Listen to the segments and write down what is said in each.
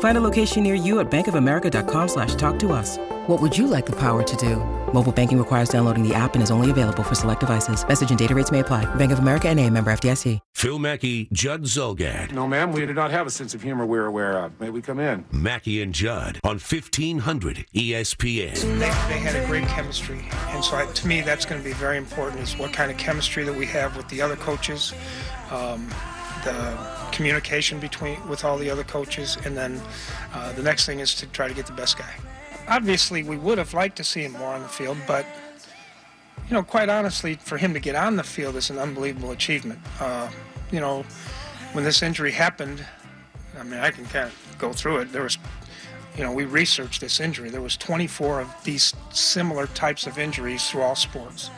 Find a location near you at bankofamerica.com slash talk to us. What would you like the power to do? Mobile banking requires downloading the app and is only available for select devices. Message and data rates may apply. Bank of America and a member FDIC. Phil Mackey, Judd Zulgad. No, ma'am, we do not have a sense of humor we're aware of. May we come in? Mackey and Judd on 1500 ESPN. They, they had a great chemistry. And so I, to me, that's going to be very important is what kind of chemistry that we have with the other coaches, um, the communication between with all the other coaches, and then uh, the next thing is to try to get the best guy. Obviously, we would have liked to see him more on the field, but you know, quite honestly, for him to get on the field is an unbelievable achievement. Uh, you know, when this injury happened, I mean, I can kind of go through it. There was, you know, we researched this injury. There was 24 of these similar types of injuries through all sports.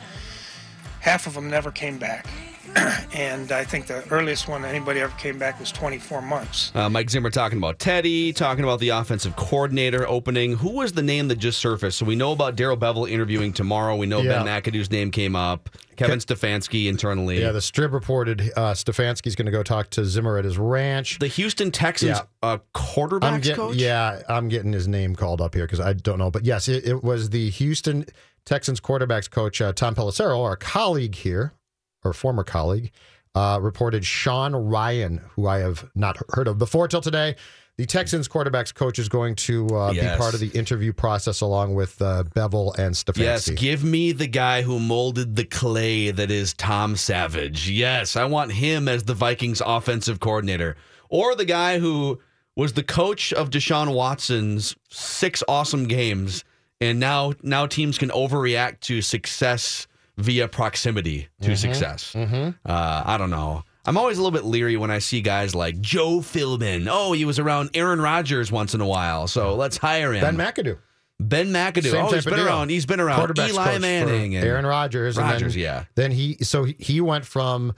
Half of them never came back. and I think the earliest one anybody ever came back was 24 months. Uh, Mike Zimmer talking about Teddy, talking about the offensive coordinator opening. Who was the name that just surfaced? So we know about Darrell Bevell interviewing tomorrow. We know Yeah. Ben McAdoo's name came up. Kevin Stefanski internally. Yeah, the Strib reported uh, Stefanski's going to go talk to Zimmer at his ranch. the Houston Texans Yeah. uh, quarterbacks I'm getting, coach. yeah, I'm getting his name called up here because I don't know, but yes, it, it was the Houston Texans quarterbacks coach uh, Tom Pelissero, our colleague here, or former colleague, uh, reported Sean Ryan, who I have not heard of before till today. The Texans quarterbacks coach is going to uh, Yes. be part of the interview process along with uh, Bevell and Stefanski. Yes, give me the guy who molded the clay that is Tom Savage. Yes, I want him as the Vikings offensive coordinator. Or the guy who was the coach of Deshaun Watson's six awesome games and now now teams can overreact to success via proximity to success. Uh, I don't know. I'm always a little bit leery when I see guys like Joe Philbin. Oh, he was around Aaron Rodgers once in a while, so let's hire him. Ben McAdoo. Ben McAdoo. Same oh, he's been deal. around. He's been around. Eli Manning and Aaron Rodgers. and Rodgers, then, yeah. Then he so he, he went from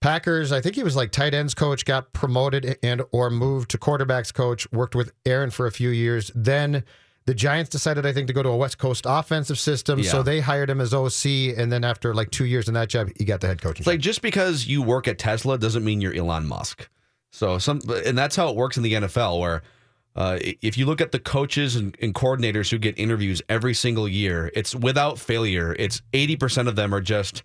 Packers. I think he was like tight ends coach, got promoted and or moved to quarterbacks coach. Worked with Aaron for a few years. Then the Giants decided, I think, to go to a West Coast offensive system. Yeah. So they hired him as OC, and then after like two years in that job, he got the head coaching. It's like just because you work at Tesla doesn't mean you're Elon Musk. So some, and that's how it works in the NFL. Where uh, if you look at the coaches and, and coordinators who get interviews every single year, it's without failure. It's eighty percent of them are just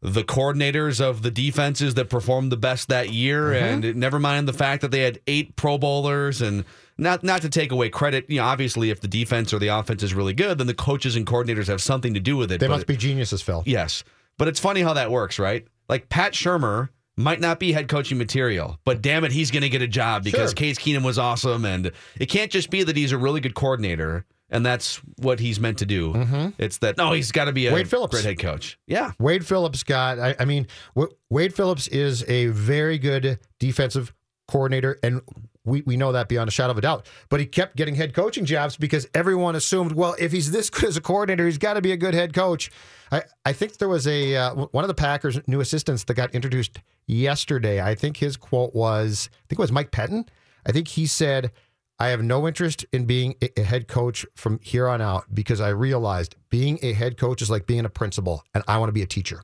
the coordinators of the defenses that performed the best that year, and never mind the fact that they had eight Pro Bowlers and. Not, not to take away credit, you know. Obviously, if the defense or the offense is really good, then the coaches and coordinators have something to do with it. they must be geniuses, Phil. Yes. But it's funny how that works, right? Like Pat Shurmur might not be head coaching material, but damn it, he's going to get a job because Sure. Case Keenum was awesome. And it can't just be that he's a really good coordinator and that's what he's meant to do. It's that, no, he's got to be a Mm-hmm. Wade Phillips. great head coach. Yeah. Wade Phillips got, I, I mean, W- Wade Phillips is a very good defensive coordinator, and we, we know that beyond a shadow of a doubt. But he kept getting head coaching jobs because everyone assumed, well, if he's this good as a coordinator, he's got to be a good head coach. I, I think there was a uh, one of the Packers' new assistants that got introduced yesterday. I think his quote was, I think it was Mike Pettine. I think he said, I have no interest in being a a head coach from here on out because I realized being a head coach is like being a principal, and I want to be a teacher.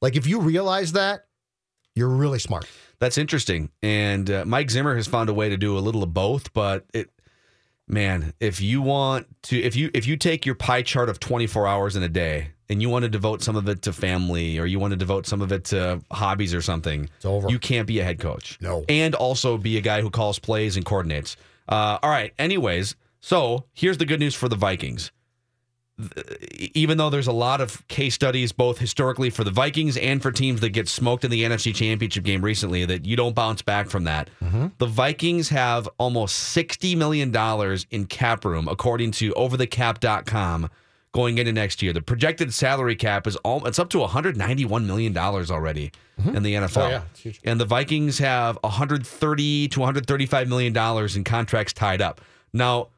Like if you realize that, you're really smart. That's interesting. And uh, Mike Zimmer has found a way to do a little of both, but it man, if you want to if you if you take your pie chart of 24 hours in a day and you want to devote some of it to family or you want to devote some of it to hobbies or something, It's over. you can't be a head coach. No. And also be a guy who calls plays and coordinates. Uh, all right, anyways, so here's the good news for the Vikings. Even though there's a lot of case studies, both historically for the Vikings and for teams that get smoked in the NFC Championship game recently, that you don't bounce back from that. Mm-hmm. The Vikings have almost $60 million in cap room, according to overthecap.com, going into next year. The projected salary cap is all it's up to $191 million already mm-hmm. in the NFL. Oh, yeah. And the Vikings have 130 to 135 million dollars in contracts tied up. Now,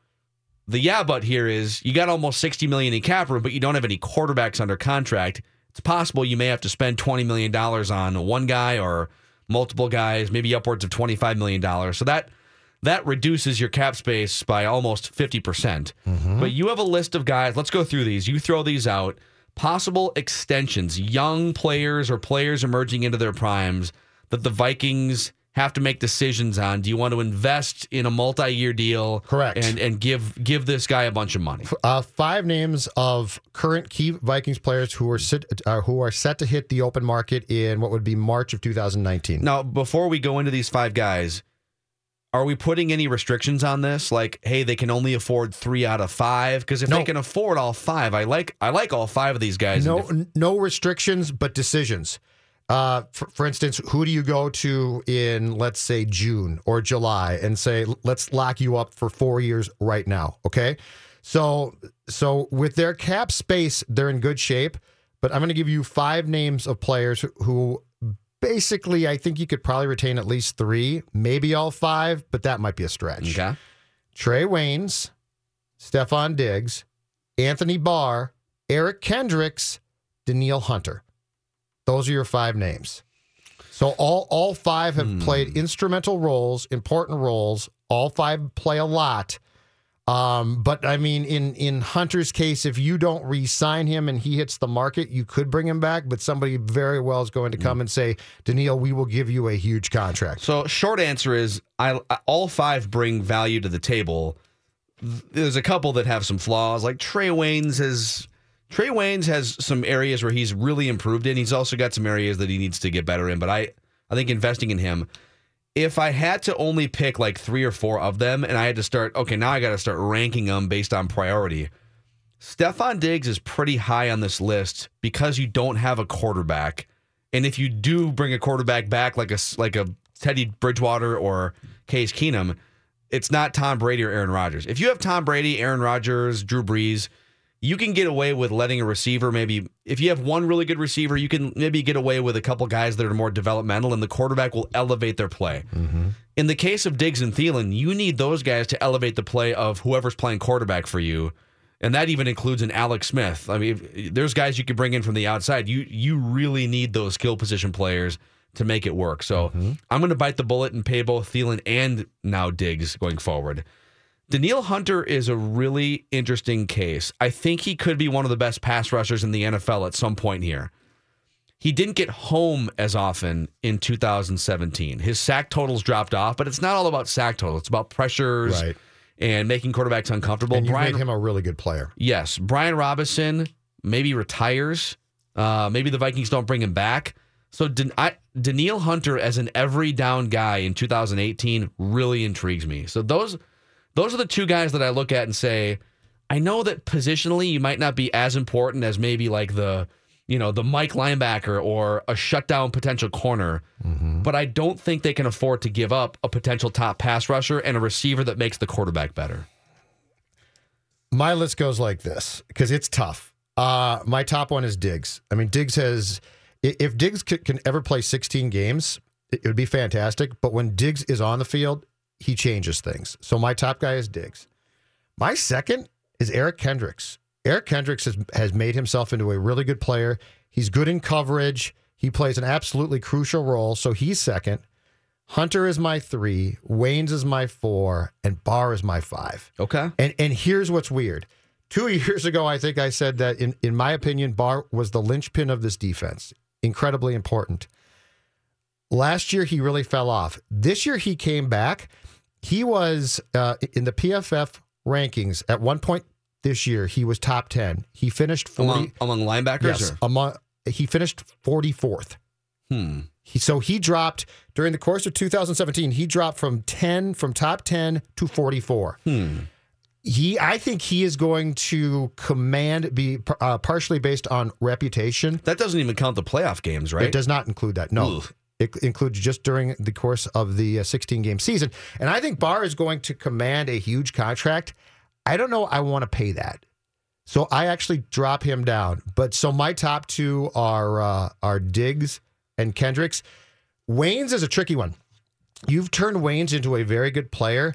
the yeah but here is you got almost 60 million in cap room, but you don't have any quarterbacks under contract. It's possible you may have to spend 20 million dollars on one guy or multiple guys, maybe upwards of 25 million dollars. So that that reduces your cap space by almost 50%. percent mm-hmm. But you have a list of guys. Let's go through these. You throw these out. Possible extensions, young players or players emerging into their primes that the Vikings have to make decisions on. Do you want to invest in a multi-year deal? Correct. And and give give this guy a bunch of money. Uh, five names of current key Vikings players who are sit, uh, who are set to hit the open market in what would be March of 2019. Now, before we go into these five guys, are we putting any restrictions on this? Like, hey, they can only afford three out of five? Because if No. they can afford all five, I like I like all five of these guys. No, And if- n- no restrictions, but decisions. Uh, for, for instance, who do you go to in, let's say, June or July, and say, let's lock you up for four years right now? Okay, so so with their cap space, they're in good shape. But I'm going to give you five names of players who, basically I think you could probably retain at least three, maybe all five, but that might be a stretch. okay. Trae Waynes, Stefon Diggs, Anthony Barr, Eric Kendricks, Danielle Hunter. Those are your five names. So all all five have played instrumental roles, important roles. All five play a lot. Um, but I mean, in in Hunter's case, if you don't re-sign him and he hits the market, you could bring him back. But somebody very well is going to come and say, Danielle, we will give you a huge contract. So short answer is I I- all five bring value to the table. There's a couple that have some flaws. Like Trae Waynes has Trae Waynes has some areas where he's really improved in. He's also got some areas that he needs to get better in. But I I think investing in him. If I had to only pick like three or four of them, and I had to start, okay, now I got to start ranking them based on priority. Stefon Diggs is pretty high on this list because you don't have a quarterback. And if you do bring a quarterback back like a like a Teddy Bridgewater or Case Keenum, it's not Tom Brady or Aaron Rodgers. If you have Tom Brady, Aaron Rodgers, Drew Brees, you can get away with letting a receiver maybe if you have one really good receiver, you can maybe get away with a couple guys that are more developmental and the quarterback will elevate their play. Mm-hmm. In the case of Diggs and Thielen, you need those guys to elevate the play of whoever's playing quarterback for you. And that even includes an Alex Smith. I mean, there's guys you could bring in from the outside. You you really need those skill position players to make it work. So mm-hmm. I'm going to bite the bullet and pay both Thielen and now Diggs going forward. Danielle Hunter is a really interesting case. I think he could be one of the best pass rushers in the NFL at some point here. He didn't get home as often in 2017. His sack totals dropped off, but it's not all about sack total. It's about pressures Right. and making quarterbacks uncomfortable. And you Brian, made him a really good player. yes, Brian Robison maybe retires. Uh, maybe the Vikings don't bring him back. So I, Danielle Hunter as an every down guy in 2018 really intrigues me. So those those are the two guys that I look at and say, I know that positionally you might not be as important as maybe like the you know the Mike linebacker or a shutdown potential corner, but I don't think they can afford to give up a potential top pass rusher and a receiver that makes the quarterback better. My list goes like this because it's tough. Uh, my top one is Diggs. I mean, Diggs has, if Diggs can ever play 16 games, it would be fantastic. But when Diggs is on the field, he changes things. So my top guy is Diggs. My second is Eric Kendricks. Eric Kendricks has, has made himself into a really good player. He's good in coverage. He plays an absolutely crucial role. So he's second. Hunter is my three. Waynes is my four. And Barr is my five. Okay. And and here's what's weird. Two years ago, I think I said that in, in my opinion, Barr was the linchpin of this defense. Incredibly important. Last year he really fell off. This year he came back. He was uh, in the PFF rankings at one point this year. He was top ten. He finished forty. Among, among linebackers? yes, or- among, he finished forty fourth. Hmm. He, so he dropped during the course of 2017. He dropped from 10 from top 10 to 44. Hmm he, I think he is going to command be uh, partially based on reputation. That doesn't even count the playoff games, right? It does not include that. No. Ugh. It includes just during the course of the 16 game season. And I think Barr is going to command a huge contract. I don't know I want to pay that. So I actually drop him down. But so my top two are uh, are Diggs and Kendricks. Waynes is a tricky one. You've turned Waynes into a very good player,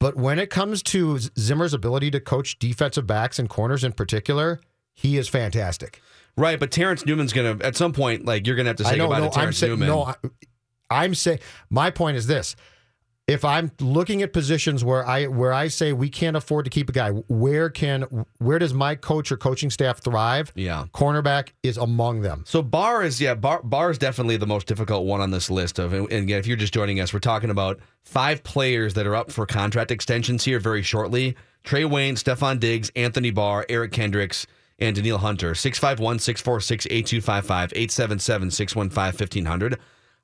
but when it comes to Zimmer's ability to coach defensive backs and corners in particular, he is fantastic. Right, but Terrence Newman's gonna at some point, like you're gonna have to say know, goodbye no, to Terrence I'm saying Newman. no. I, I'm saying my point is this: if I'm looking at positions where I where I say we can't afford to keep a guy, where can where does my coach or coaching staff thrive? Yeah. cornerback is among them. So Barr is yeah Bar Barr is definitely the most difficult one on this list of and again if you're just joining us we're talking about five players that are up for contract extensions here very shortly Trae Wayne, Stefon Diggs, Anthony Barr, Eric Kendricks, and Danielle Hunter 651-646-8255-877-615-1500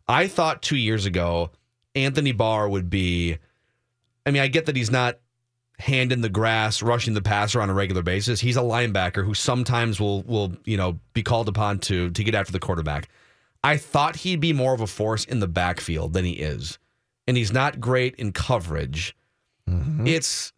I thought two years ago Anthony Barr would be I mean I get that he's not hand in the grass, rushing the passer on a regular basis. He's a linebacker who sometimes will will you know be called upon to to get after the quarterback. I thought he'd be more of a force in the backfield than he is, and he's not great in coverage. Mm-hmm. It's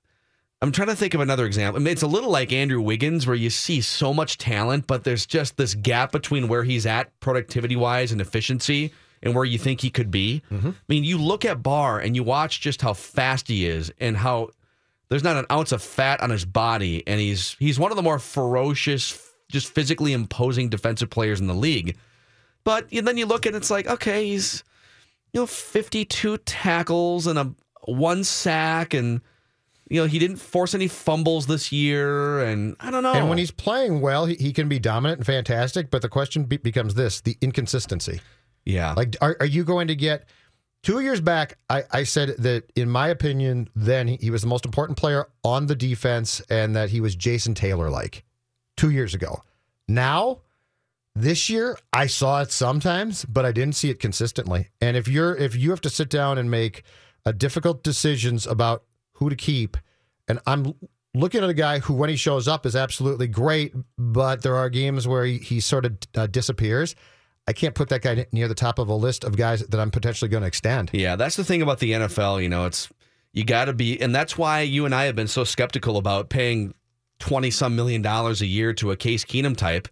I'm trying to think of another example. I mean, it's a little like Andrew Wiggins, where you see so much talent, but there's just this gap between where he's at productivity wise and efficiency and where you think he could be. Mm-hmm. I mean, you look at Barr and you watch just how fast he is and how there's not an ounce of fat on his body, and he's he's one of the more ferocious, just physically imposing defensive players in the league. But and then you look at it, it's like, okay, he's you know 52 tackles and a one sack, and you know he didn't force any fumbles this year, and I don't know. And when he's playing well, he, he can be dominant and fantastic. But the question be- becomes this: the inconsistency. yeah, Like, are, are you going to get? Two years back, I, I said that in my opinion, then he, he was the most important player on the defense, and that he was Jason Taylor like. Two years ago, now this year I saw it sometimes, but I didn't see it consistently. And if you're if you have to sit down and make uh, difficult decisions about who to keep, and I'm looking at a guy who, when he shows up, is absolutely great, but there are games where he, he sort of uh, disappears. I can't put that guy near the top of a list of guys that I'm potentially going to extend. Yeah, that's the thing about the NFL. You know, it's you got to be, and that's why you and I have been so skeptical about paying twenty some million dollars a year to a Case Keenum type.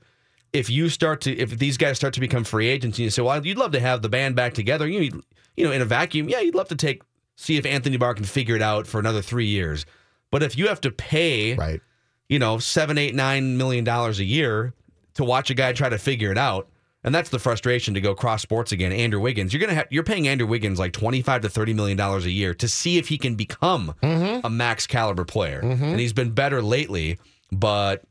If you start to, if these guys start to become free agents, and you say, "Well, you'd love to have the band back together," you know, you know, in a vacuum, yeah, you'd love to take see if Anthony Barr can figure it out for another three years. But if you have to pay, Right. you know, seven, eight, nine million dollars a year to watch a guy try to figure it out. And that's the frustration to go cross sports again. Andrew Wiggins, you're gonna have you're paying Andrew Wiggins like twenty five to thirty million dollars a year to see if he can become mm-hmm. a max caliber player. Mm-hmm. And he's been better lately, but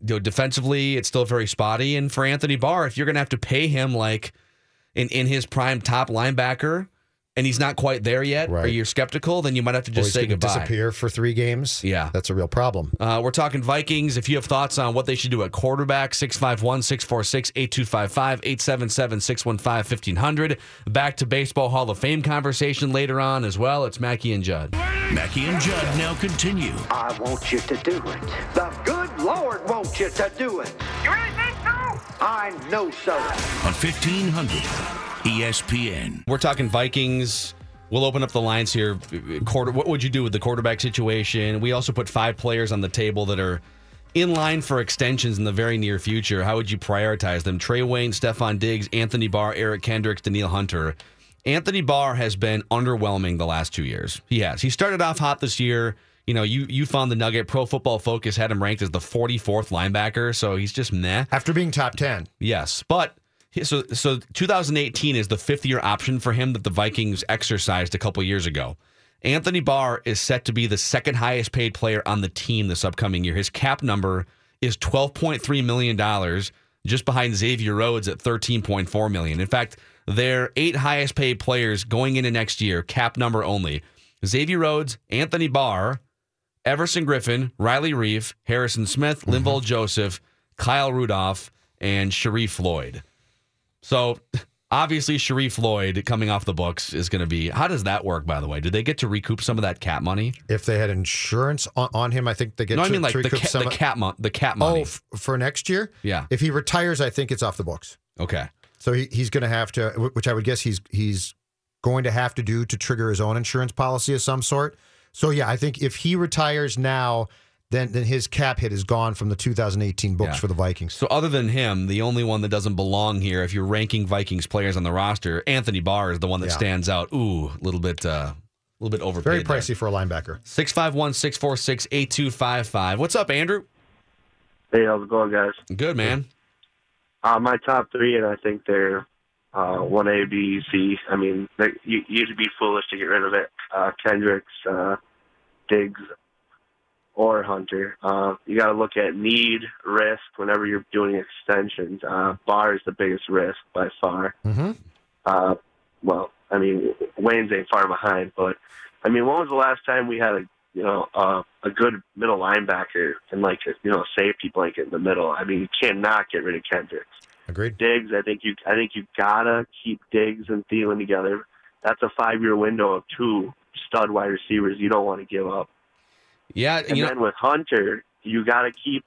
you know, defensively it's still very spotty. And for Anthony Barr, if you're gonna have to pay him like in, in his prime top linebacker and he's not quite there yet, or you're skeptical, then you might have to Or just he's say gonna goodbye. Disappear for three games. Yeah. that's a real problem. Uh, we're talking Vikings. If you have thoughts on what they should do at quarterback, 651 646 8255 877 615 1500. Back to Baseball Hall of Fame conversation later on as well. It's Mackey and Judd. Mackey and Judd now continue. I want you to do it. The good Lord wants you to do it. You really think so? I know so. on 1500 ESPN. We're talking Vikings. We'll open up the lines here. Quarter. What would you do with the quarterback situation? We also put five players on the table that are in line for extensions in the very near future. How would you prioritize them? Trae Wayne, Stefon Diggs, Anthony Barr, Eric Kendricks, Danielle Hunter. Anthony Barr has been underwhelming the last two years. He has. He started off hot this year. You know, you you found the nugget. Pro Football Focus had him ranked as the 44th linebacker, so he's just meh. After being top ten, Yes, but so so 2018 is the fifth year option for him that the Vikings exercised a couple years ago. Anthony Barr is set to be the second highest paid player on the team this upcoming year. His cap number is 12.3 million dollars, just behind Xavier Rhodes at 13.4 million. In fact, their eight highest paid players going into next year, cap number only: Xavier Rhodes, Anthony Barr, Everson Griffen, Riley Reiff, Harrison Smith, mm-hmm. Linval Joseph, Kyle Rudolph, and Sharrif Floyd. So Obviously, Sharrif Floyd coming off the books is going to be. How does that work, by the way? Do they get to recoup some of that cap money? If they had insurance on, on him, I think they get No, to, I mean like the, recoup ca- some the of- cap mon- the cap Oh, money. f- for next year? Yeah. If he retires, I think it's off the books. okay. So he, he's going to have to, which I would guess he's he's going to have to do to trigger his own insurance policy of some sort. So yeah, I think if he retires now, then then his cap hit is gone from the 2018 books Yeah. for the Vikings. So other than him, the only one that doesn't belong here, if you're ranking Vikings players on the roster, Anthony Barr is the one that Yeah. stands out. Ooh, a little bit, uh, a little bit overpaid. Very pricey for a linebacker. Six five one six four six eight two five five. What's up, Andrew? Hey, how's it going, guys? Good man. Uh, my top three, and I think they're uh, one A, B, C. I mean, they, you, you'd be foolish to get rid of it. Uh, Kendricks, uh, Diggs, or Hunter. Uh, you got to look at need, risk whenever you're doing extensions. Uh, Barr is the biggest risk by far. Mm-hmm. Uh, well, I mean, Wayne's ain't far behind, but I mean, when was the last time we had a you know uh, a good middle linebacker and like a you know safety blanket in the middle? I mean, you cannot get rid of Kendricks. Agreed. Diggs, I think you I think you gotta keep Diggs and Thielen together. That's a five year window of two stud wide receivers you don't want to give up. Yeah, And you then know, with Hunter, you got to keep.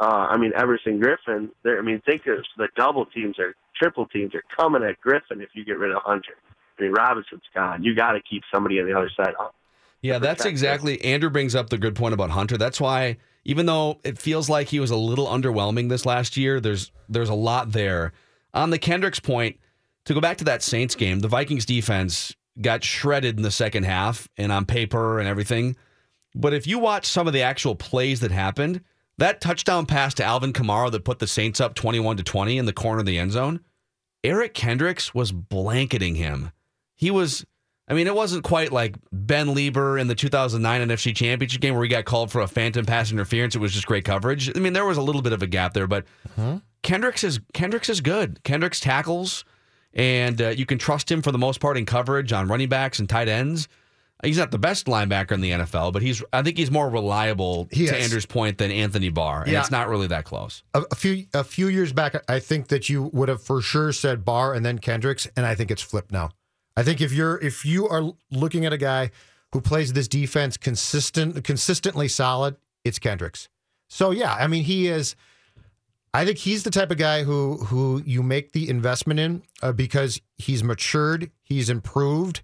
Uh, I mean, Everson Griffen. There. I mean, think of the double teams or triple teams are coming at Griffen if you get rid of Hunter. I mean, Robison's gone. You got to keep somebody on the other side. up. yeah, that's exactly. Andrew brings up the good point about Hunter. That's why, even though it feels like he was a little underwhelming this last year, there's there's a lot there. On the Kendricks point, to go back to that Saints game, the Vikings defense got shredded in the second half, and on paper and everything. But if you watch some of the actual plays that happened, that touchdown pass to Alvin Kamara that put the Saints up 21 to 20 in the corner of the end zone, Eric Kendricks was blanketing him. He was, I mean, it wasn't quite like Ben Leber in the 2009 NFC Championship game where he got called for a phantom pass interference. It was just great coverage. I mean, there was a little bit of a gap there, but Kendricks is Kendricks is good. Kendricks tackles, and uh, you can trust him for the most part in coverage on running backs and tight ends. He's not the best linebacker in the NFL, but he's I think he's more reliable He to is. Andrew's point than Anthony Barr, and Yeah. it's not really that close. A, a few a few years back, I think that you would have for sure said Barr and then Kendricks, and I think it's flipped now. I think if you're if you are looking at a guy who plays this defense consistent consistently solid, it's Kendricks. So yeah, I mean he is. I think he's the type of guy who who you make the investment in uh, because he's matured, he's improved,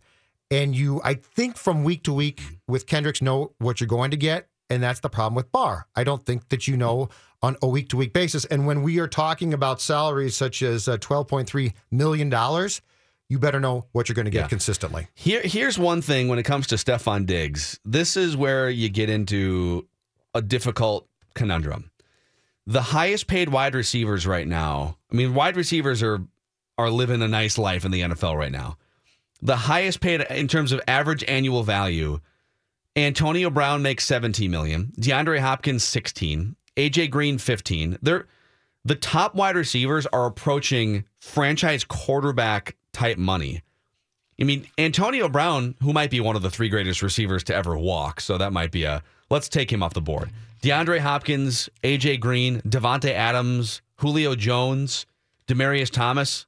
and you I think from week to week with Kendricks know what you're going to get, and that's the problem with Barr. I don't think that you know on a week to week basis. And when we are talking about salaries such as uh, twelve point three million dollars, you better know what you're going to get Yeah. consistently. Here, here's one thing when it comes to Stefon Diggs. This is where you get into a difficult conundrum. The highest paid wide receivers right now. I mean, wide receivers are are living a nice life in the NFL right now. The highest paid in terms of average annual value. Antonio Brown makes 17 million. DeAndre Hopkins 16. AJ Green 15. They're the top wide receivers are approaching franchise quarterback type money. I mean, Antonio Brown, who might be one of the three greatest receivers to ever walk, so that might be a let's take him off the board. DeAndre Hopkins, AJ Green, Davante Adams, Julio Jones, Demaryius Thomas,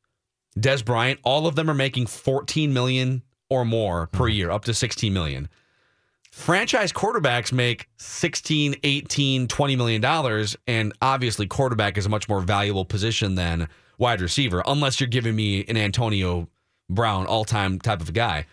Dez Bryant, all of them are making 14 million or more per hmm. year, up to 16 million. Franchise quarterbacks make 16, 18, 20 million dollars and obviously quarterback is a much more valuable position than wide receiver unless you're giving me an Antonio Brown all-time type of a guy.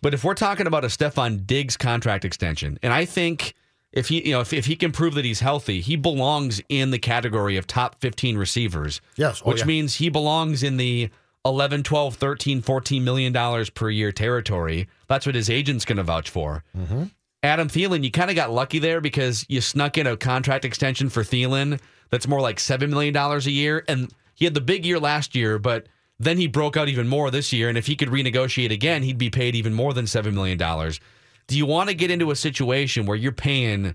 But if we're talking about a Stefon Diggs contract extension, and I think if he, you know, if, if he can prove that he's healthy, he belongs in the category of top 15 receivers. Yes, oh, which yeah. means he belongs in the 11, 12, 13, 14 million dollars per year territory. That's what his agent's going to vouch for. Mm-hmm. Adam Thielen, you kind of got lucky there because you snuck in a contract extension for Thielen that's more like $7 million a year. And he had the big year last year, but then he broke out even more this year. And if he could renegotiate again, he'd be paid even more than $7 million. Do you want to get into a situation where you're paying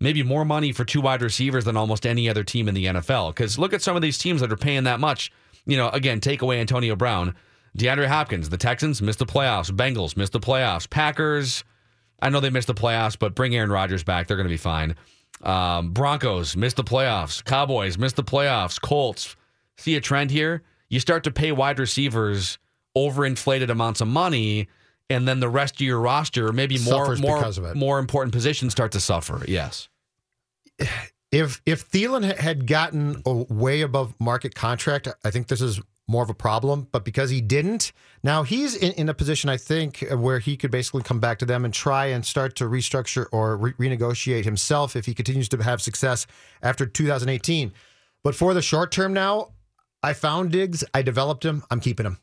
maybe more money for two wide receivers than almost any other team in the NFL? Because look at some of these teams that are paying that much. You know, again, take away Antonio Brown. DeAndre Hopkins, the Texans missed the playoffs. Bengals missed the playoffs. Packers, I know they missed the playoffs, but bring Aaron Rodgers back. They're going to be fine. Um, Broncos missed the playoffs. Cowboys missed the playoffs. Colts. See a trend here? you start to pay wide receivers overinflated amounts of money, and then the rest of your roster, maybe more Suffers more more important positions start to suffer. Yes. If if Thielen had gotten a way above market contract, I think this is more of a problem. But because he didn't, now he's in, in a position I think where he could basically come back to them and try and start to restructure or re- renegotiate himself if he continues to have success after 2018. But for the short term now, I found Diggs, I developed him, I'm keeping him.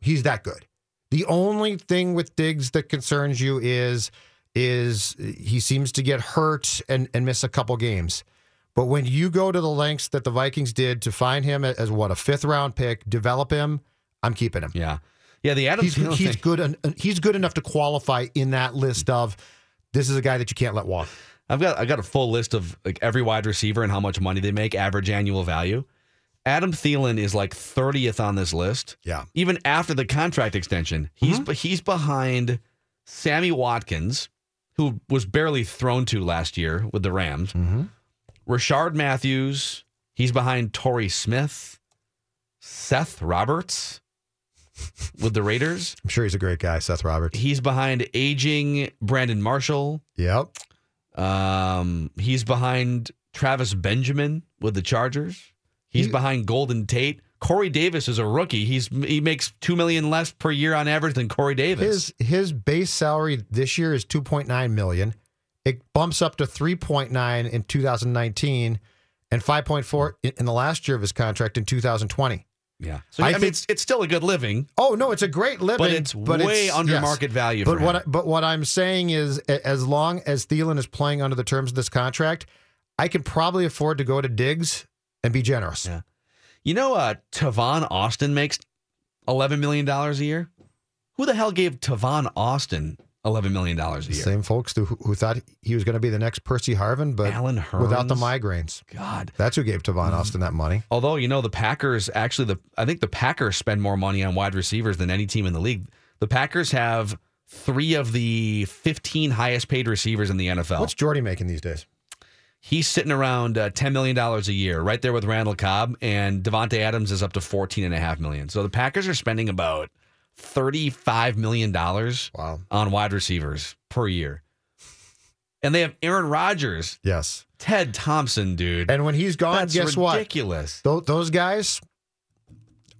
He's that good. The only thing with Diggs that concerns you is is he seems to get hurt and, and miss a couple games. But when you go to the lengths that the Vikings did to find him as what a fifth round pick, develop him, I'm keeping him. Yeah. Yeah. The Adam He's he's good. en- He's good enough to qualify in that list of this is a guy that you can't let walk. I've got I got a full list of like every wide receiver and how much money they make, average annual value. Adam Thielen is like 30th on this list. Yeah. Even after the contract extension, he's Mm-hmm. he's behind Sammy Watkins, who was barely thrown to last year with the Rams. Mm-hmm. Rishard Matthews, he's behind Torrey Smith, Seth Roberts with the Raiders. I'm sure he's a great guy, Seth Roberts. He's behind aging Brandon Marshall. Yep. Um, he's behind Travis Benjamin with the Chargers. He's He- behind Golden Tate. Corey Davis is a rookie. He's he makes two million less per year on average than Corey Davis. His his base salary this year is 2.9 million. It bumps up to 3.9 in 2019 and 5.4 in in the last year of his contract in 2020. yeah, so I, I mean, it's it's still a good living, Oh no, it's a great living, but it's but way under market value. But what. I, but what I'm saying is, as long as Thielen is playing under the terms of this contract, I can probably afford to go to Diggs and be generous. Yeah. You know, uh, Tavon Austin makes eleven million dollars a year. Who the hell gave Tavon Austin eleven million dollars a The year? same folks who, who thought he was going to be the next Percy Harvin, but Alan without the migraines. God. That's who gave Tavon Austin that money. Although you know the Packers actually the I think the Packers spend more money on wide receivers than any team in the league. The Packers have three of the 15 highest paid receivers in the NFL. What's Jordy making these days? He's sitting around uh, 10 million dollars a year, right there with Randall Cobb, and Davante Adams is up to 14 and a half million. So the Packers are spending about 35 million dollars Wow. on wide receivers per year. And they have Aaron Rodgers, Yes. Ted Thompson, dude. And when he's gone, That's guess what? ridiculous. Those, those guys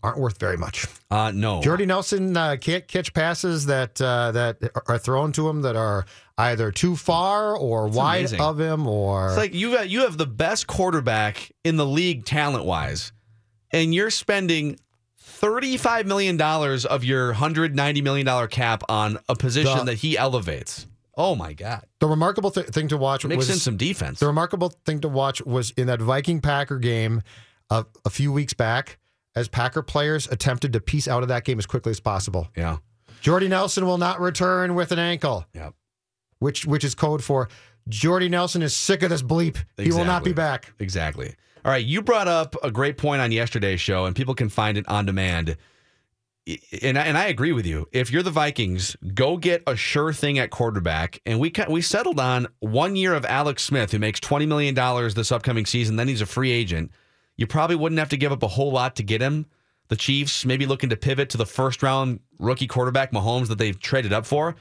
aren't worth very much. Uh, no. Jordy Nelson uh, can't catch passes that uh, that are thrown to him that are either too far or wide amazing. of him or It's like you got you have the best quarterback in the league talent wise, and you're spending thirty five million dollars of your hundred ninety million dollar cap on a position The- that he elevates. Oh my god! the remarkable th- thing to watch Mix was in some defense. The remarkable thing to watch was in that Viking Packer game uh, a few weeks back, as Packer players attempted to piece out of that game as quickly as possible. Yeah, Jordy Nelson will not return with an ankle, yeah. which which is code for Jordy Nelson is sick of this bleep. He will not be back. Exactly. All right, you brought up a great point on yesterday's show, and people can find it on demand. And I, and I agree with you. If you're the Vikings, go get a sure thing at quarterback. And we we settled on one year of Alex Smith, who makes twenty million dollars this upcoming season. Then he's a free agent. You probably wouldn't have to give up a whole lot to get him. The Chiefs maybe looking to pivot to the first round rookie quarterback Mahomes that they've traded up for.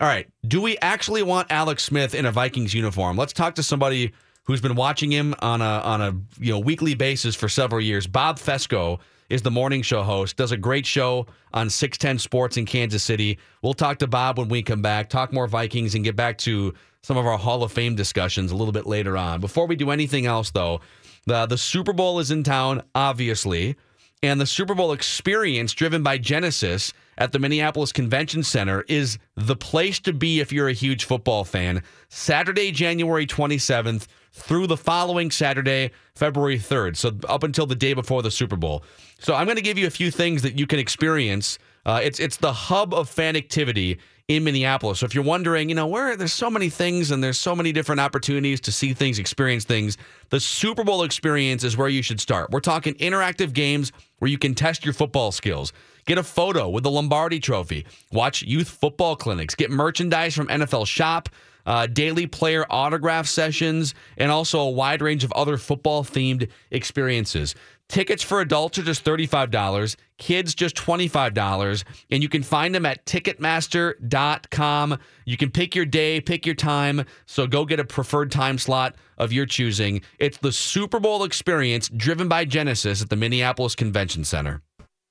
All right, do we actually want Alex Smith in a Vikings uniform? Let's talk to somebody who's been watching him on a on a you know weekly basis for several years. Bob Fescoe is the morning show host, does a great show on 610 Sports in Kansas City. We'll talk to Bob when we come back, talk more Vikings, and get back to some of our Hall of Fame discussions a little bit later on. Before we do anything else, though, the, the Super Bowl is in town, obviously, and the Super Bowl experience driven by Genesis at the Minneapolis Convention Center is the place to be if you're a huge football fan. Saturday, January 27th through the following Saturday, February 3rd. So up until the day before the Super Bowl. So I'm going to give you a few things that you can experience. Uh, it's it's the hub of fan activity in Minneapolis. So if you're wondering, you know, where there's so many things and there's so many different opportunities to see things, experience things, the Super Bowl experience is where you should start. We're talking interactive games where you can test your football skills. Get a photo with the Lombardi Trophy. Watch youth football clinics. Get merchandise from NFL Shop. Uh, daily player autograph sessions, and also a wide range of other football themed experiences. Tickets for adults are just $35, kids just $25, and you can find them at ticketmaster.com. You can pick your day, pick your time, so go get a preferred time slot of your choosing. It's the Super Bowl experience driven by Genesis at the Minneapolis Convention Center.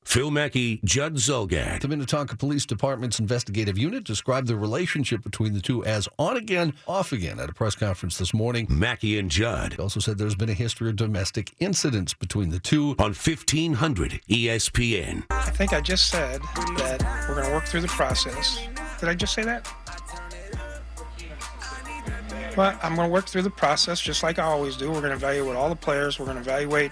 Phil Mackey, Judd Zulgad. The Minnetonka Police Department's investigative unit described the relationship between the two as on again, off again at a press conference this morning. Mackey and Judd. He also said there's been a history of domestic incidents between the two. On 1500 ESPN. I think I just said that we're going to work through the process. Did I just say that? Well, I'm going to work through the process just like I always do. We're going to evaluate all the players. We're going to evaluate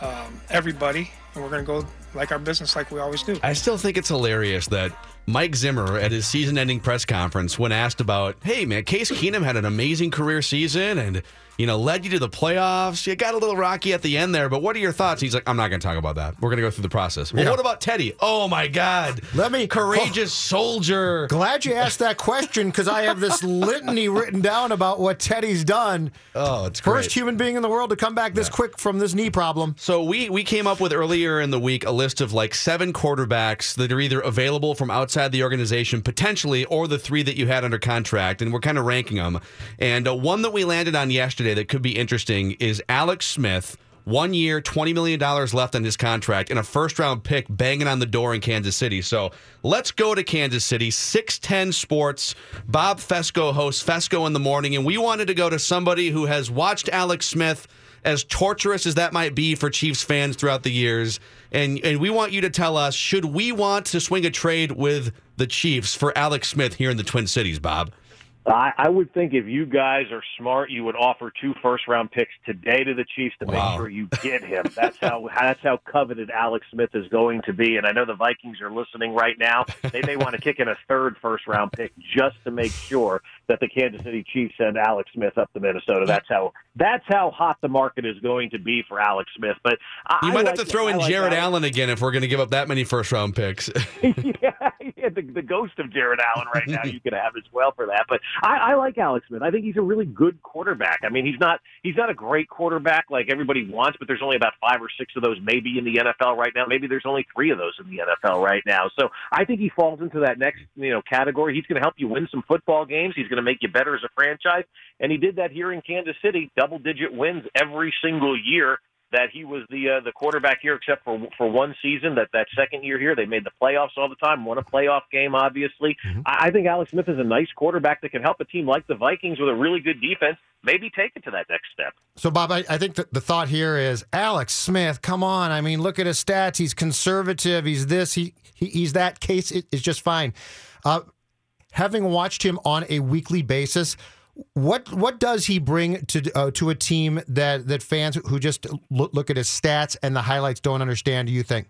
um, everybody, and we're going to go like our business like we always do. I still think it's hilarious that Mike Zimmer at his season ending press conference, when asked about, hey man, Case Keenum had an amazing career season and you know, led you to the playoffs. You got a little rocky at the end there, but what are your thoughts? He's like, I'm not going to talk about that. We're going to go through the process. Well, Yeah. what about Teddy? Oh my God. Let me Courageous soldier. Glad you asked that question because I have this litany written down about what Teddy's done. Oh, it's great. First human being in the world to come back this quick from this knee problem. So we we came up with earlier in the week a list of like seven quarterbacks that are either available from outside the organization potentially, or the three that you had under contract, and we're kind of ranking them. And uh, one that we landed on yesterday that could be interesting is Alex Smith. One year, $20 million left on his contract, and a first round pick banging on the door in Kansas City. So let's go to Kansas City. 610 Sports. Bob Fescoe hosts Fescoe in the morning, and we wanted to go to somebody who has watched Alex Smith as torturous as that might be for Chiefs fans throughout the years. And and we want you to tell us should we want to swing a trade with the Chiefs for Alex Smith here in the Twin Cities, Bob? I, I would think if you guys are smart, you would offer two first round picks today to the Chiefs to Wow. make sure you get him. That's how that's how coveted Alex Smith is going to be. And I know the Vikings are listening right now. They may want to kick in a third first round pick just to make sure that the Kansas City Chiefs send Alex Smith up to Minnesota. That's how that's how hot the market is going to be for Alex Smith. But I, You I might like have to throw in like Jared Alex- Allen again if we're going to give up that many first round picks. yeah, yeah, the, the ghost of Jared Allen right now you could have as well for that. But I, I like Alex Smith. I think he's a really good quarterback. I mean, he's not he's not a great quarterback like everybody wants, but there's only about five or six of those maybe in the NFL right now. Maybe there's only three of those in the NFL right now. So I think he falls into that next you know category. He's going to help you win some football games. He's going to make you better as a franchise, and he did that here in Kansas City, double digit wins every single year that he was the uh, the quarterback here, except for for one season. That that second year here, they made the playoffs all the time, won a playoff game. Obviously, I, I think Alex Smith is a nice quarterback that can help a team like the Vikings with a really good defense maybe take it to that next step. So, Bob, I, I think the thought here is Alex Smith. Come on, I mean, look at his stats. He's conservative. He's this. He, he he's that. Case is is just fine. Uh, having watched him on a weekly basis, what what does he bring to uh, to a team that that fans who just look, look at his stats and the highlights don't understand? Do you think?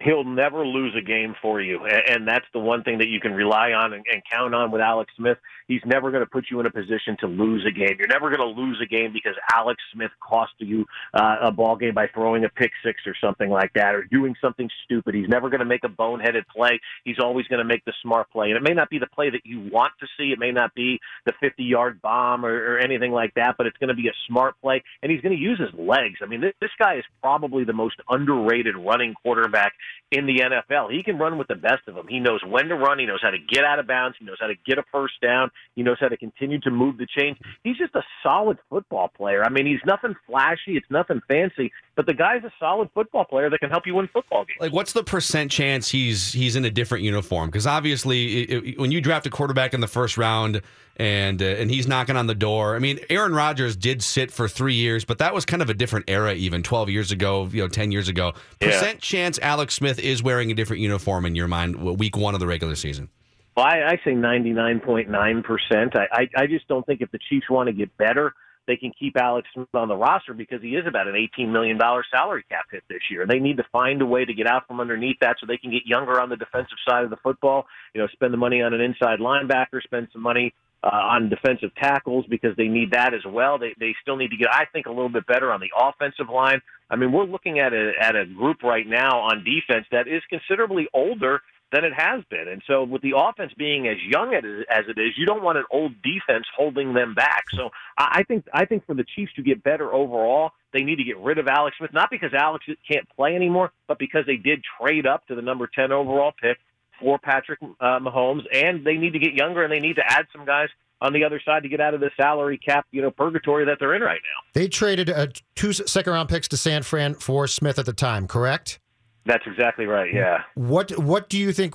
He'll never lose a game for you. And that's the one thing that you can rely on and, count on with Alex Smith. He's never going to put you in a position to lose a game. You're never going to lose a game because Alex Smith cost you uh, a ball game by throwing a pick six or something like that or doing something stupid. He's never going to make a boneheaded play. He's always going to make the smart play. And it may not be the play that you want to see. It may not be the 50 yard bomb or, or anything like that, but it's going to be a smart play. And he's going to use his legs. I mean, this, this guy is probably the most underrated running quarterback in the NFL. He can run with the best of them. He knows when to run. He knows how to get out of bounds. He knows how to get a first down. He knows how to continue to move the chains. He's just a solid football player. I mean, he's nothing flashy. It's nothing fancy, but the guy's a solid football player that can help you win football games. Like, what's the percent chance he's he's in a different uniform? Because obviously, it, it- when you draft a quarterback in the first round and uh, and he's knocking on the door, I mean, Aaron Rodgers did sit for three years, but that was kind of a different era, even twelve years ago, you know, ten years ago. Yeah. Percent chance Alex Smith is wearing a different uniform in your mind, week one of the regular season. Well, I, I say 99.9%. I, I, I just don't think if the Chiefs want to get better, they can keep Alex Smith on the roster because he is about an $18 million salary cap hit this year. They need to find a way to get out from underneath that so they can get younger on the defensive side of the football, you know, spend the money on an inside linebacker, spend some money uh, on defensive tackles because they need that as well. They, they still need to get, I think, a little bit better on the offensive line. I mean, we're looking at a, at a group right now on defense that is considerably older than it has been. And so, with the offense being as young as it is, you don't want an old defense holding them back. So, I think I think for the Chiefs to get better overall, they need to get rid of Alex Smith, not because Alex can't play anymore, but because they did trade up to the number ten overall pick for Patrick uh, Mahomes, and they need to get younger and they need to add some guys on the other side to get out of the salary cap, you know, purgatory that they're in right now. They traded uh, two second round picks to San Fran for Smith at the time, correct? That's exactly right. Yeah. What What do you think?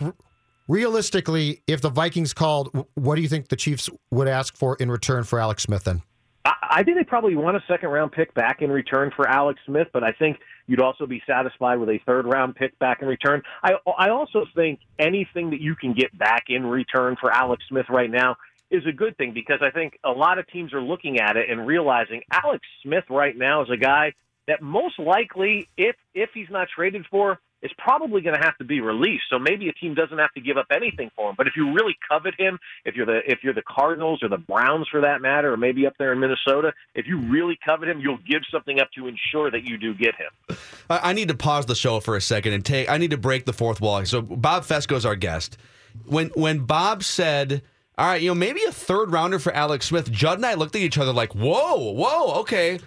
Realistically, if the Vikings called, what do you think the Chiefs would ask for in return for Alex Smith? Then I, think they probably want a second round pick back in return for Alex Smith, but I think you'd also be satisfied with a third round pick back in return. I I also think anything that you can get back in return for Alex Smith right now is a good thing because I think a lot of teams are looking at it and realizing Alex Smith right now is a guy that most likely, if if he's not traded for, is probably going to have to be released. So maybe a team doesn't have to give up anything for him. But if you really covet him, if you're the if you're the Cardinals or the Browns for that matter, or maybe up there in Minnesota, if you really covet him, you'll give something up to ensure that you do get him. I need to pause the show for a second and take. I need to break the fourth wall. So Bob Fescoe is our guest. When when Bob said all right, you know, maybe a third rounder for Alex Smith. Judd and I looked at each other like, whoa, whoa, okay.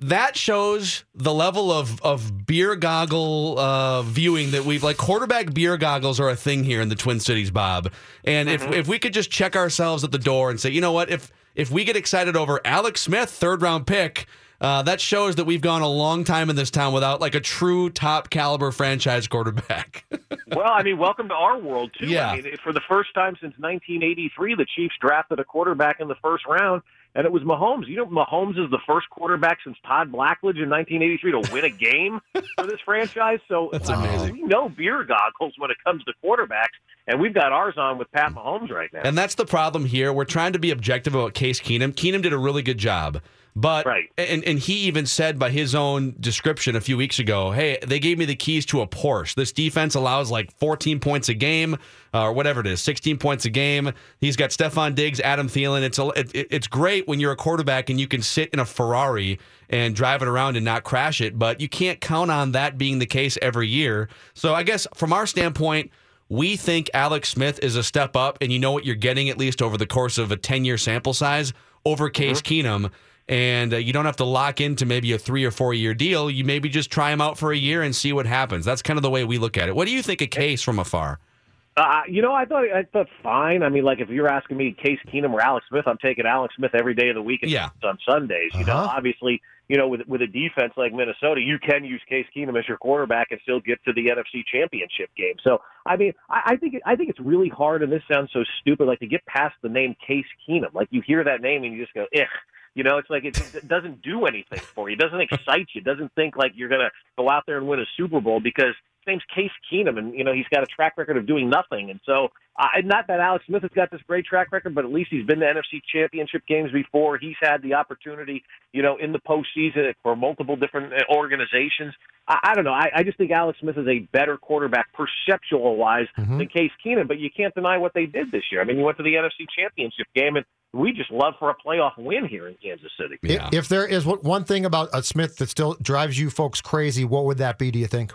That shows the level of, of beer goggle uh, viewing that we've like quarterback beer goggles are a thing here in the Twin Cities, Bob. And mm-hmm. if if we could just check ourselves at the door and say, you know what, if if we get excited over Alex Smith, third round pick, uh, that shows that we've gone a long time in this town without like a true top caliber franchise quarterback. well, I mean, welcome to our world too. Yeah. I mean, for the first time since 1983, the Chiefs drafted a quarterback in the first round, and it was Mahomes. You know, Mahomes is the first quarterback since Todd Blackledge in 1983 to win a game for this franchise. So that's amazing. Uh, we know beer goggles when it comes to quarterbacks, and we've got ours on with Pat Mahomes right now. And that's the problem here. We're trying to be objective about Case Keenum. Keenum did a really good job. But right. and and he even said by his own description a few weeks ago, "Hey, they gave me the keys to a Porsche. This defense allows like 14 points a game, uh, or whatever it is, 16 points a game. He's got Stefon Diggs, Adam Thielen. It's a, it, it's great when you're a quarterback and you can sit in a Ferrari and drive it around and not crash it, but you can't count on that being the case every year. So I guess from our standpoint." We think Alex Smith is a step up, and you know what you're getting at least over the course of a 10 year sample size over Case mm-hmm. Keenum and uh, you don't have to lock into maybe a three or four year deal. You maybe just try him out for a year and see what happens. That's kind of the way we look at it. What do you think of Case from afar? Uh, you know, I thought I thought fine. I mean, like if you're asking me Case Keenum or Alex Smith, I'm taking Alex Smith every day of the week. Yeah. on Sundays. You uh-huh. know, obviously, you know, with with a defense like Minnesota, you can use Case Keenum as your quarterback and still get to the NFC Championship game. So, I mean, I, I think I think it's really hard, and this sounds so stupid, like to get past the name Case Keenum. Like you hear that name and you just go, "Ugh." You know, it's like it, it doesn't do anything for you. It doesn't excite you. It doesn't think like you're going to go out there and win a Super Bowl because name's Case Keenum, and you know he's got a track record of doing nothing. And so, uh, not that Alex Smith has got this great track record, but at least he's been to NFC Championship games before. He's had the opportunity, you know, in the postseason for multiple different uh, organizations. I, I don't know. I, I just think Alex Smith is a better quarterback perceptual wise mm-hmm. than Case Keenum, but you can't deny what they did this year. I mean, you went to the NFC Championship game and we just love for a playoff win here in Kansas City. Yeah. If there is one thing about a Smith that still drives you folks crazy, what would that be? Do you think?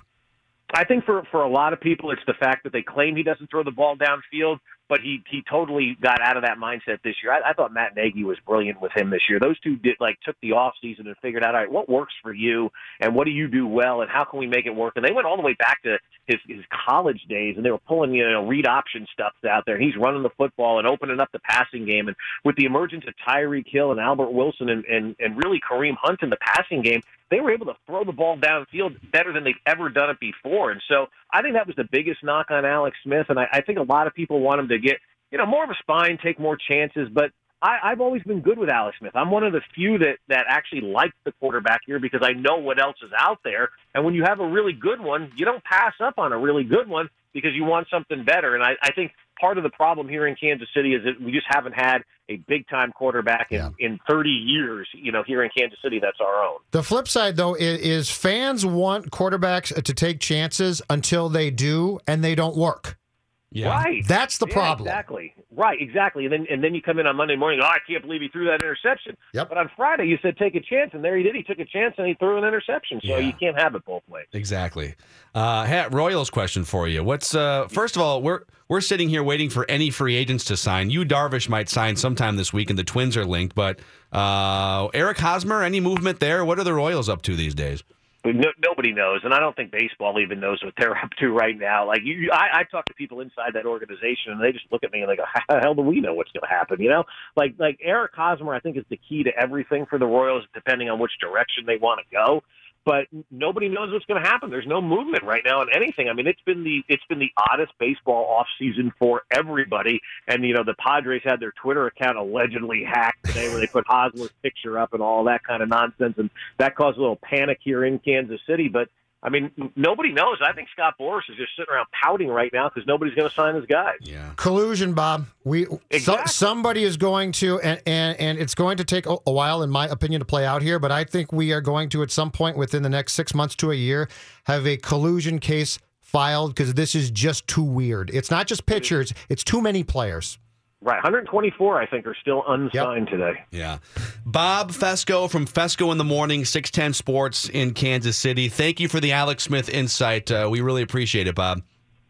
I think for for a lot of people, it's the fact that they claim he doesn't throw the ball downfield, but he he totally got out of that mindset this year. I, I thought Matt Nagy was brilliant with him this year. Those two did like took the off season and figured out all right what works for you and what do you do well and how can we make it work. And they went all the way back to his his college days and they were pulling you know read option stuff out there. And he's running the football and opening up the passing game. And with the emergence of Tyreek Hill and Albert Wilson and and, and really Kareem Hunt in the passing game, they were able to throw the ball downfield better than they've ever done it before. And so I think that was the biggest knock on Alex Smith. And I, I think a lot of people want him to get, you know, more of a spine, take more chances. But I, I've always been good with Alex Smith. I'm one of the few that that actually like the quarterback here because I know what else is out there. And when you have a really good one, you don't pass up on a really good one because you want something better. And I, I think part of the problem here in Kansas City is that we just haven't had a big time quarterback in, yeah. in 30 years, you know, here in Kansas City that's our own. The flip side, though, is, is fans want quarterbacks to take chances until they do and they don't work. Right. That's the Yeah, problem. exactly. Right. Exactly. And then and then you come in on Monday morning. Oh, I can't believe he threw that interception. Yep. But on Friday you said take a chance, and there he did. He took a chance and he threw an interception. So Yeah. you can't have it both ways. Exactly. Uh, Hat Royals question for you. What's uh, first of all, we're we're sitting here waiting for any free agents to sign. You Darvish might sign sometime this week, and the Twins are linked. But uh, Eric Hosmer, any movement there? What are the Royals up to these days? No, nobody knows, and I don't think baseball even knows what they're up to right now. Like you, I, I talk to people inside that organization, and they just look at me and they go, "How the hell do we know what's going to happen?" You know, like like Eric Hosmer, I think is the key to everything for the Royals, depending on which direction they want to go. But nobody knows what's going to happen. There's no movement right now on anything. I mean, it's been the it's been the oddest baseball off season for everybody. And you know, the Padres had their Twitter account allegedly hacked today, where they put Hosmer's picture up and all that kind of nonsense, and that caused a little panic here in Kansas City. But I mean, nobody knows. I think Scott Boras is just sitting around pouting right now because nobody's going to sign his guys. Yeah. collusion, Bob. We so, somebody is going to, and, and and it's going to take a, a while, in my opinion, to play out here. But I think we are going to, at some point within the next six months to a year, have a collusion case filed because this is just too weird. It's not just pitchers; it's too many players. Right, 124, I think, are still unsigned today. Yeah. Bob Fescoe from Fescoe in the Morning, 610 Sports in Kansas City. Thank you for the Alex Smith insight. Uh, we really appreciate it, Bob.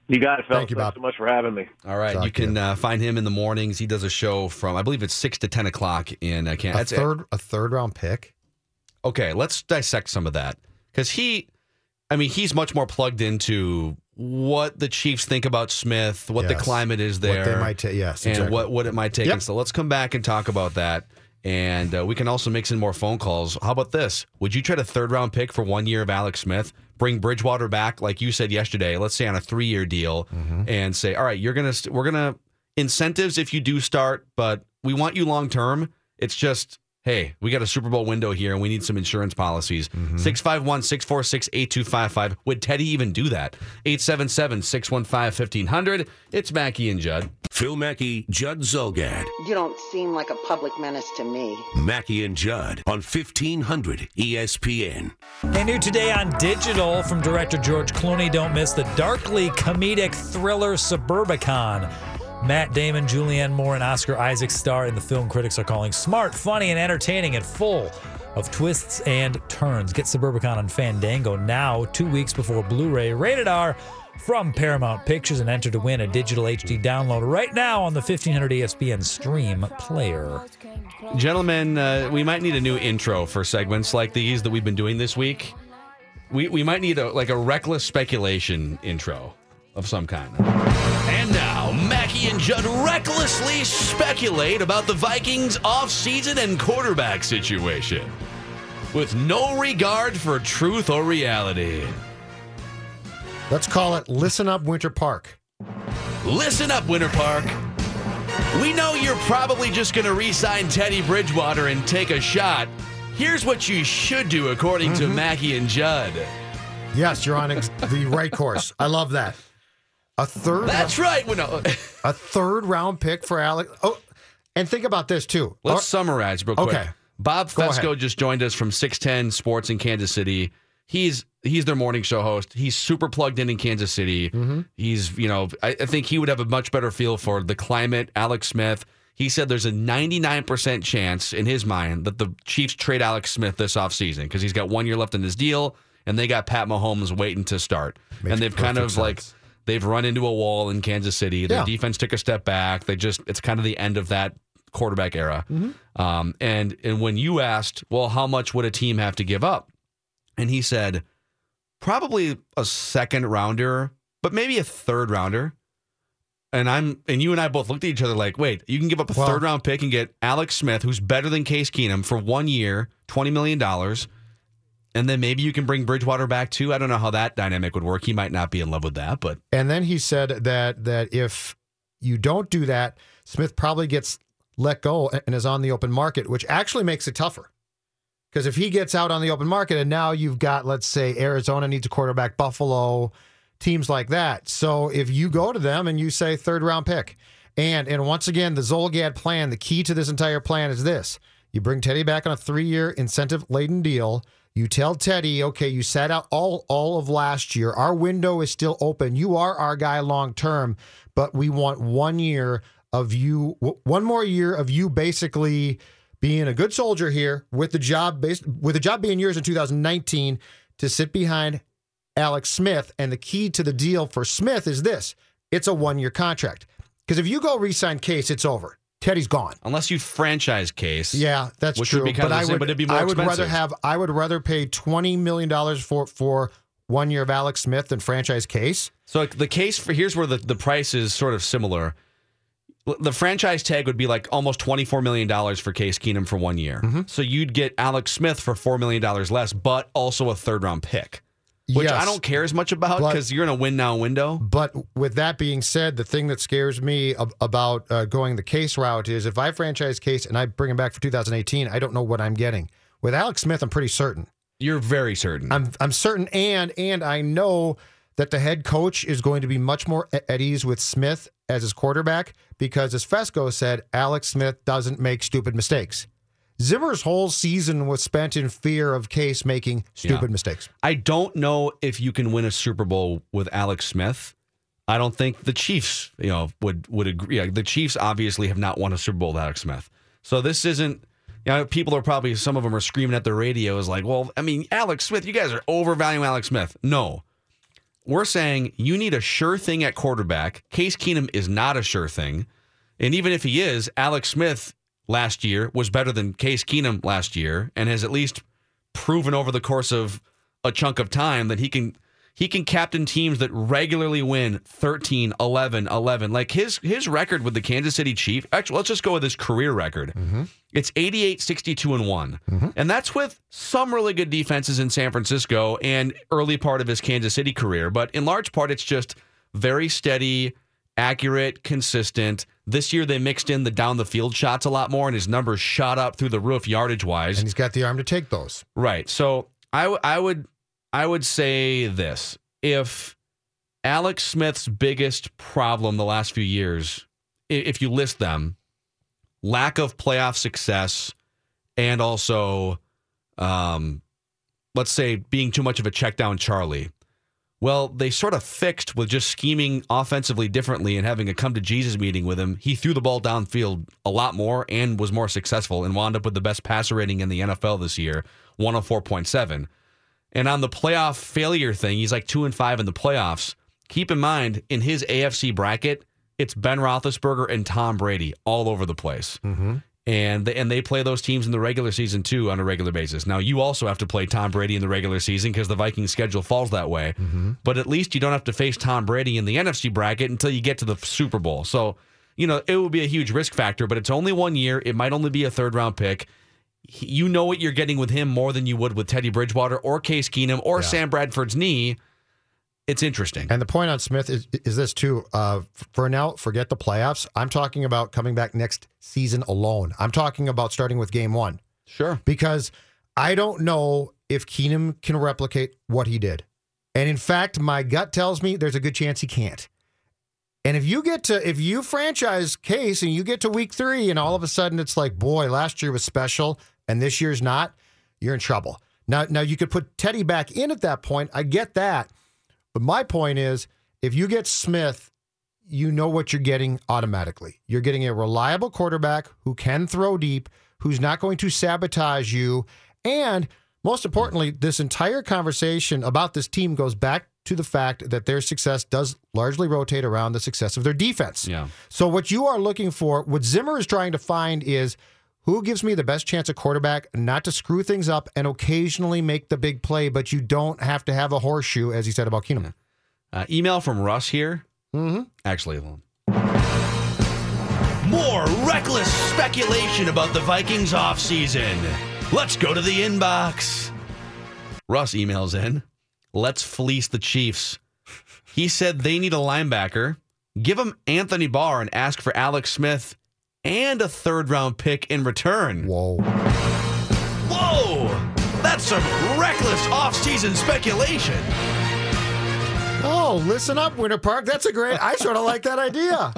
You got it, fellas. Thank you, Thanks Bob. so much for having me. All right. Talk you can you. uh, find him in the mornings. He does a show from, I believe it's 6 to 10 o'clock in uh, A Kansas. third, a third round pick. okay, let's dissect some of that because he, I mean, he's much more plugged into what the Chiefs think about Smith, what the climate is there, What they might take. Yes, and exactly. what what it might take. Yep. And so let's come back and talk about that. And uh, we can also mix in more phone calls. How about this? Would you trade a third round pick for one year of Alex Smith? Bring Bridgewater back, like you said yesterday. Let's say on a three year deal, Mm-hmm. and say, all right, you're gonna st- we're gonna incentives if you do start, but we want you long term. It's just hey, we got a Super Bowl window here and we need some insurance policies. Mm-hmm. 651 646 8255. Would Teddy even do that? 877 615 1500. It's Mackey and Judd. Phil Mackey, Judd Zulgad. You don't seem like a public menace to me. Mackey and Judd on E 1500 ESPN. And new today on digital from director George Clooney. Don't miss the darkly comedic thriller Suburbicon. Matt Damon, Julianne Moore, and Oscar Isaac star in the film critics are calling smart, funny, and entertaining and full of twists and turns. Get Suburbicon on Fandango now, two weeks before Blu ray. Rated R from Paramount Pictures and enter to win a digital HD download right now on the 1500 ESPN stream player. Gentlemen, uh, we might need a new intro for segments like these that we've been doing this week. We, we might need a like a reckless speculation intro of some kind. And and Judd recklessly speculate about the Vikings offseason and quarterback situation with no regard for truth or reality. Let's call it Listen Up Winter Park. Listen up, Winter Park. We know you're probably just going to re sign Teddy Bridgewater and take a shot. Here's what you should do, according to mm-hmm. Mackey and Judd. Yes, you're on ex- the right course. I love that. A third. That's right. Well, no, a third round pick for Alex. Oh, and think about this too. let's summarize real quick. Okay. Bob Fescoe just joined us from 610 Sports in Kansas City. He's he's their morning show host. He's super plugged in in Kansas City. Mm-hmm. He's you know I, I think he would have a much better feel for the climate. Alex Smith. He said there's a 99% chance in his mind that the Chiefs trade Alex Smith this offseason because he's got one year left in his deal and they got Pat Mahomes waiting to start. Makes and they've kind of perfect like sense. They've run into a wall in Kansas City. Their Yeah. defense took a step back. They just it's kind of the end of that quarterback era. Mm-hmm. Um, and and when you asked, well, how much would a team have to give up? And he said, probably a second rounder, but maybe a third rounder. And I'm and you and I both looked at each other like, wait, you can give up a Well- third round pick and get Alex Smith, who's better than Case Keenum for one year, twenty million dollars. And then maybe you can bring Bridgewater back too. I don't know how that dynamic would work. He might not be in love with that, but And then he said that that if you don't do that, Smith probably gets let go and is on the open market, which actually makes it tougher. Because if he gets out on the open market and now you've got, let's say, Arizona needs a quarterback, Buffalo, teams like that. So if you go to them and you say third round pick, and and once again, the Zulgad plan, the key to this entire plan is this. You bring Teddy back on a three year incentive laden deal. You tell Teddy, okay, you sat out all all of last year. Our window is still open. You are our guy long term, but we want one year of you, one more year of you basically being a good soldier here with the job based with the job being yours in 2019 to sit behind Alex Smith. And the key to the deal for Smith is this: it's a one year contract. Because if you go re-sign Case, it's over. Teddy's gone. Unless you franchise case. Yeah, that's which true. Would be kind but of I the same, would, but it'd be more I would expensive. rather have. I would rather pay twenty million dollars for for one year of Alex Smith than franchise Case. So like, the case for here's where the, the price is sort of similar. L- The franchise tag would be like almost twenty four million dollars for Case Keenum for one year. Mm-hmm. So you'd get Alex Smith for four million dollars less, but also a third round pick, which Yes. I don't care as much about because you're in a win now window. But with that being said, the thing that scares me ab- about uh, going the Case route is if I franchise Case and I bring him back for 2018, I don't know what I'm getting. With Alex Smith, I'm pretty certain. You're very certain. I'm I'm certain, and and I know that the head coach is going to be much more at ease with Smith as his quarterback because, as Fescoe said, Alex Smith doesn't make stupid mistakes. Zimmer's whole season was spent in fear of Case making stupid Yeah. mistakes. I don't know if you can win a Super Bowl with Alex Smith. I don't think the Chiefs, you know, would would agree. The Chiefs obviously have not won a Super Bowl with Alex Smith. So this isn't. You know, people are probably some of them are screaming at the radio is like, well, I mean, Alex Smith, you guys are overvaluing Alex Smith. No, we're saying you need a sure thing at quarterback. Case Keenum is not a sure thing, and even if he is, Alex Smith last year was better than Case Keenum last year, and has at least proven over the course of a chunk of time that he can he can captain teams that regularly win 13 11 11 like his his record with the Kansas City Chiefs actually let's just go with his career record. Mm-hmm. It's 88 62 and one. Mm-hmm. And that's with some really good defenses in San Francisco and early part of his Kansas City career but in large part it's just very steady accurate consistent this year they mixed in the down the field shots a lot more and his numbers shot up through the roof yardage wise And he's got the arm to take those. Right. So I, w- I would I would say this: if Alex Smith's biggest problem the last few years, if you list them, lack of playoff success, and also, um, let's say being too much of a check down Charlie. Well, they sort of fixed with just scheming offensively differently and having a come to Jesus meeting with him. He threw the ball downfield a lot more and was more successful and wound up with the best passer rating in the NFL this year, 104.7. And on the playoff failure thing, he's like two and five in the playoffs. Keep in mind, in his AFC bracket, it's Ben Roethlisberger and Tom Brady all over the place. Mm-hmm. And they, and they play those teams in the regular season too on a regular basis. Now you also have to play Tom Brady in the regular season because the Vikings schedule falls that way. Mm-hmm. But at least you don't have to face Tom Brady in the NFC bracket until you get to the Super Bowl. So you know it would be a huge risk factor. But it's only one year. It might only be a third round pick. He- You know what you're getting with him more than you would with Teddy Bridgewater or Case Keenum or Yeah. Sam Bradford's knee. It's interesting. And the point on Smith is, is this too. Uh, for now, forget the playoffs. I'm talking about coming back next season alone. I'm talking about starting with game one. Sure. Because I don't know if Keenum can replicate what he did. And in fact, my gut tells me there's a good chance he can't. And if you get to, if you franchise case and you get to week three and all of a sudden it's like, boy, last year was special and this year's not, you're in trouble. Now, now you could put Teddy back in at that point. I get that. But my point is, if you get Smith, you know what you're getting automatically. You're getting a reliable quarterback who can throw deep, who's not going to sabotage you. And most importantly, this entire conversation about this team goes back to the fact that their success does largely rotate around the success of their defense. Yeah. So what you are looking for, what Zimmer is trying to find is who gives me the best chance at quarterback not to screw things up and occasionally make the big play, but you don't have to have a horseshoe, as he said about Keenum. Uh, email from Russ here. Mm-hmm. Actually, more reckless speculation about the Vikings offseason. Let's go to the inbox. Russ emails in. Let's fleece the Chiefs. He said they need a linebacker. Give him Anthony Barr and ask for Alex Smith and a third round pick in return. Whoa. Whoa! That's some reckless offseason speculation. Oh, listen up, Winter Park. That's a great. I sort of like that idea.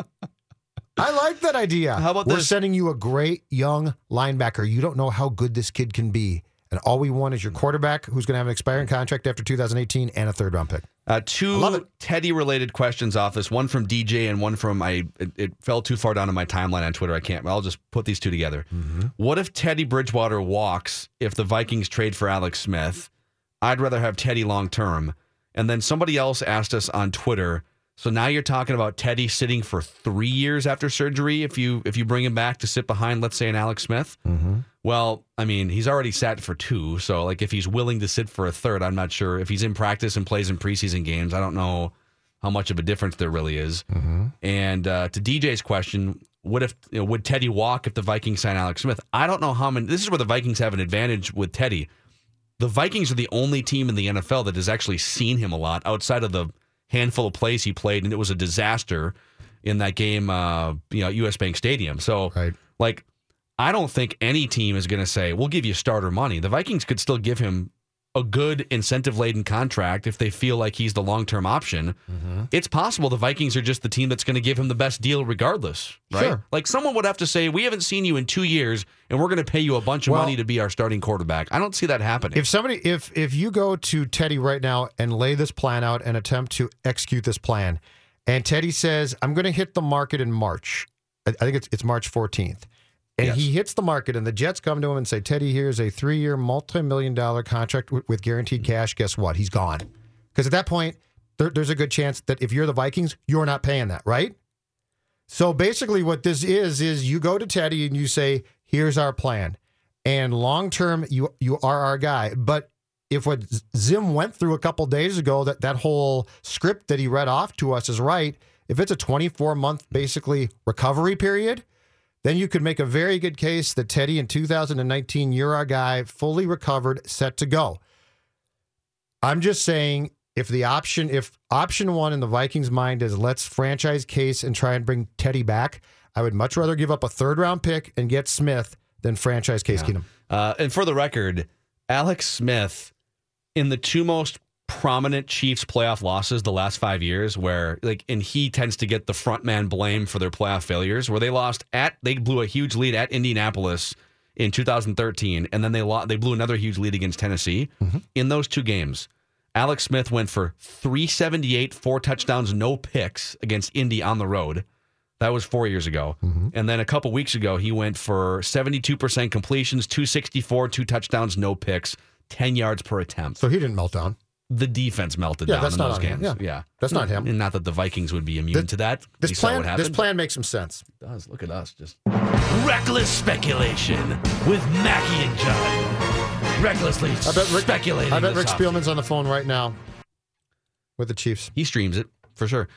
I like that idea. How about We're this? sending you a great young linebacker. You don't know how good this kid can be. And all we want is your quarterback who's going to have an expiring contract after 2018 and a third round pick. Uh, two Teddy related questions off this. One from DJ and one from I. It, it fell too far down in my timeline on Twitter. I can't. I'll just put these two together. What if Teddy Bridgewater walks if the Vikings trade for Alex Smith? I'd rather have Teddy long term. And then somebody else asked us on Twitter. So now you're talking about Teddy sitting for three years after surgery if you if you bring him back to sit behind, let's say, an Alex Smith. Mm-hmm. Well, I mean, he's already sat for two. So, like, if he's willing to sit for a third, I'm not sure. If he's in practice and plays in preseason games, I don't know how much of a difference there really is. And uh, to DJ's question, what if you know, would Teddy walk if the Vikings sign Alex Smith? I don't know how many. This is where the Vikings have an advantage with Teddy. The Vikings are the only team in the NFL that has actually seen him a lot outside of the handful of plays he played, and it was a disaster in that game, uh, you know, US Bank Stadium. So, like, I don't think any team is going to say, we'll give you starter money. The Vikings could still give him a good incentive laden contract if they feel like he's the long term option. Mm-hmm. It's possible the Vikings are just the team that's going to give him the best deal regardless, right? Sure. Like someone would have to say, we haven't seen you in two years and we're going to pay you a bunch of Well- money to be our starting quarterback. I don't see that happening. If somebody, if if you go to Teddy right now and lay this plan out and attempt to execute this plan, and Teddy says, "I'm going to hit the market in March," I, I think it's it's March 14th, and he hits the market, and the Jets come to him and say, "Teddy, here's a three-year, multi-million dollar contract with, with guaranteed mm. cash." Guess what? He's gone, because at that point, there, there's a good chance that if you're the Vikings, you're not paying that, right? So basically, what this is is you go to Teddy and you say, "Here's our plan," and long term, you you are our guy. But if what Zim went through a couple days ago, that that whole script that he read off to us is right. If it's a 24 month basically recovery period, then you could make a very good case that Teddy in 2019, you're our guy, fully recovered, set to go. I'm just saying if the option if option one in the Vikings mind is let's franchise case and try and bring Teddy back, I would much rather give up a third round pick and get Smith than franchise case Keenum. Uh, and for the record, Alex Smith, in the two most prominent Chiefs playoff losses the last five years, where like, and he tends to get the front man blame for their playoff failures, where they lost at, they blew a huge lead at Indianapolis in 2013, and then they lost, they blew another huge lead against Tennessee. Mm-hmm. In those two games, Alex Smith went for 378, four touchdowns, no picks against Indy on the road. That was four years ago. Mm-hmm. And then a couple weeks ago, he went for 72% completions, 264, two touchdowns, no picks, 10 yards per attempt. So he didn't melt down. The defense melted Yeah, down in those games. Yeah. Yeah. That's not him. And not that the Vikings would be immune This- to that. This plan this plan makes some sense. It does. Look at us. Just Reckless speculation with Mackey and John. Recklessly I bet Rick, speculating. I bet Rick. Spielman's on the phone right now with the Chiefs. He streams it for sure.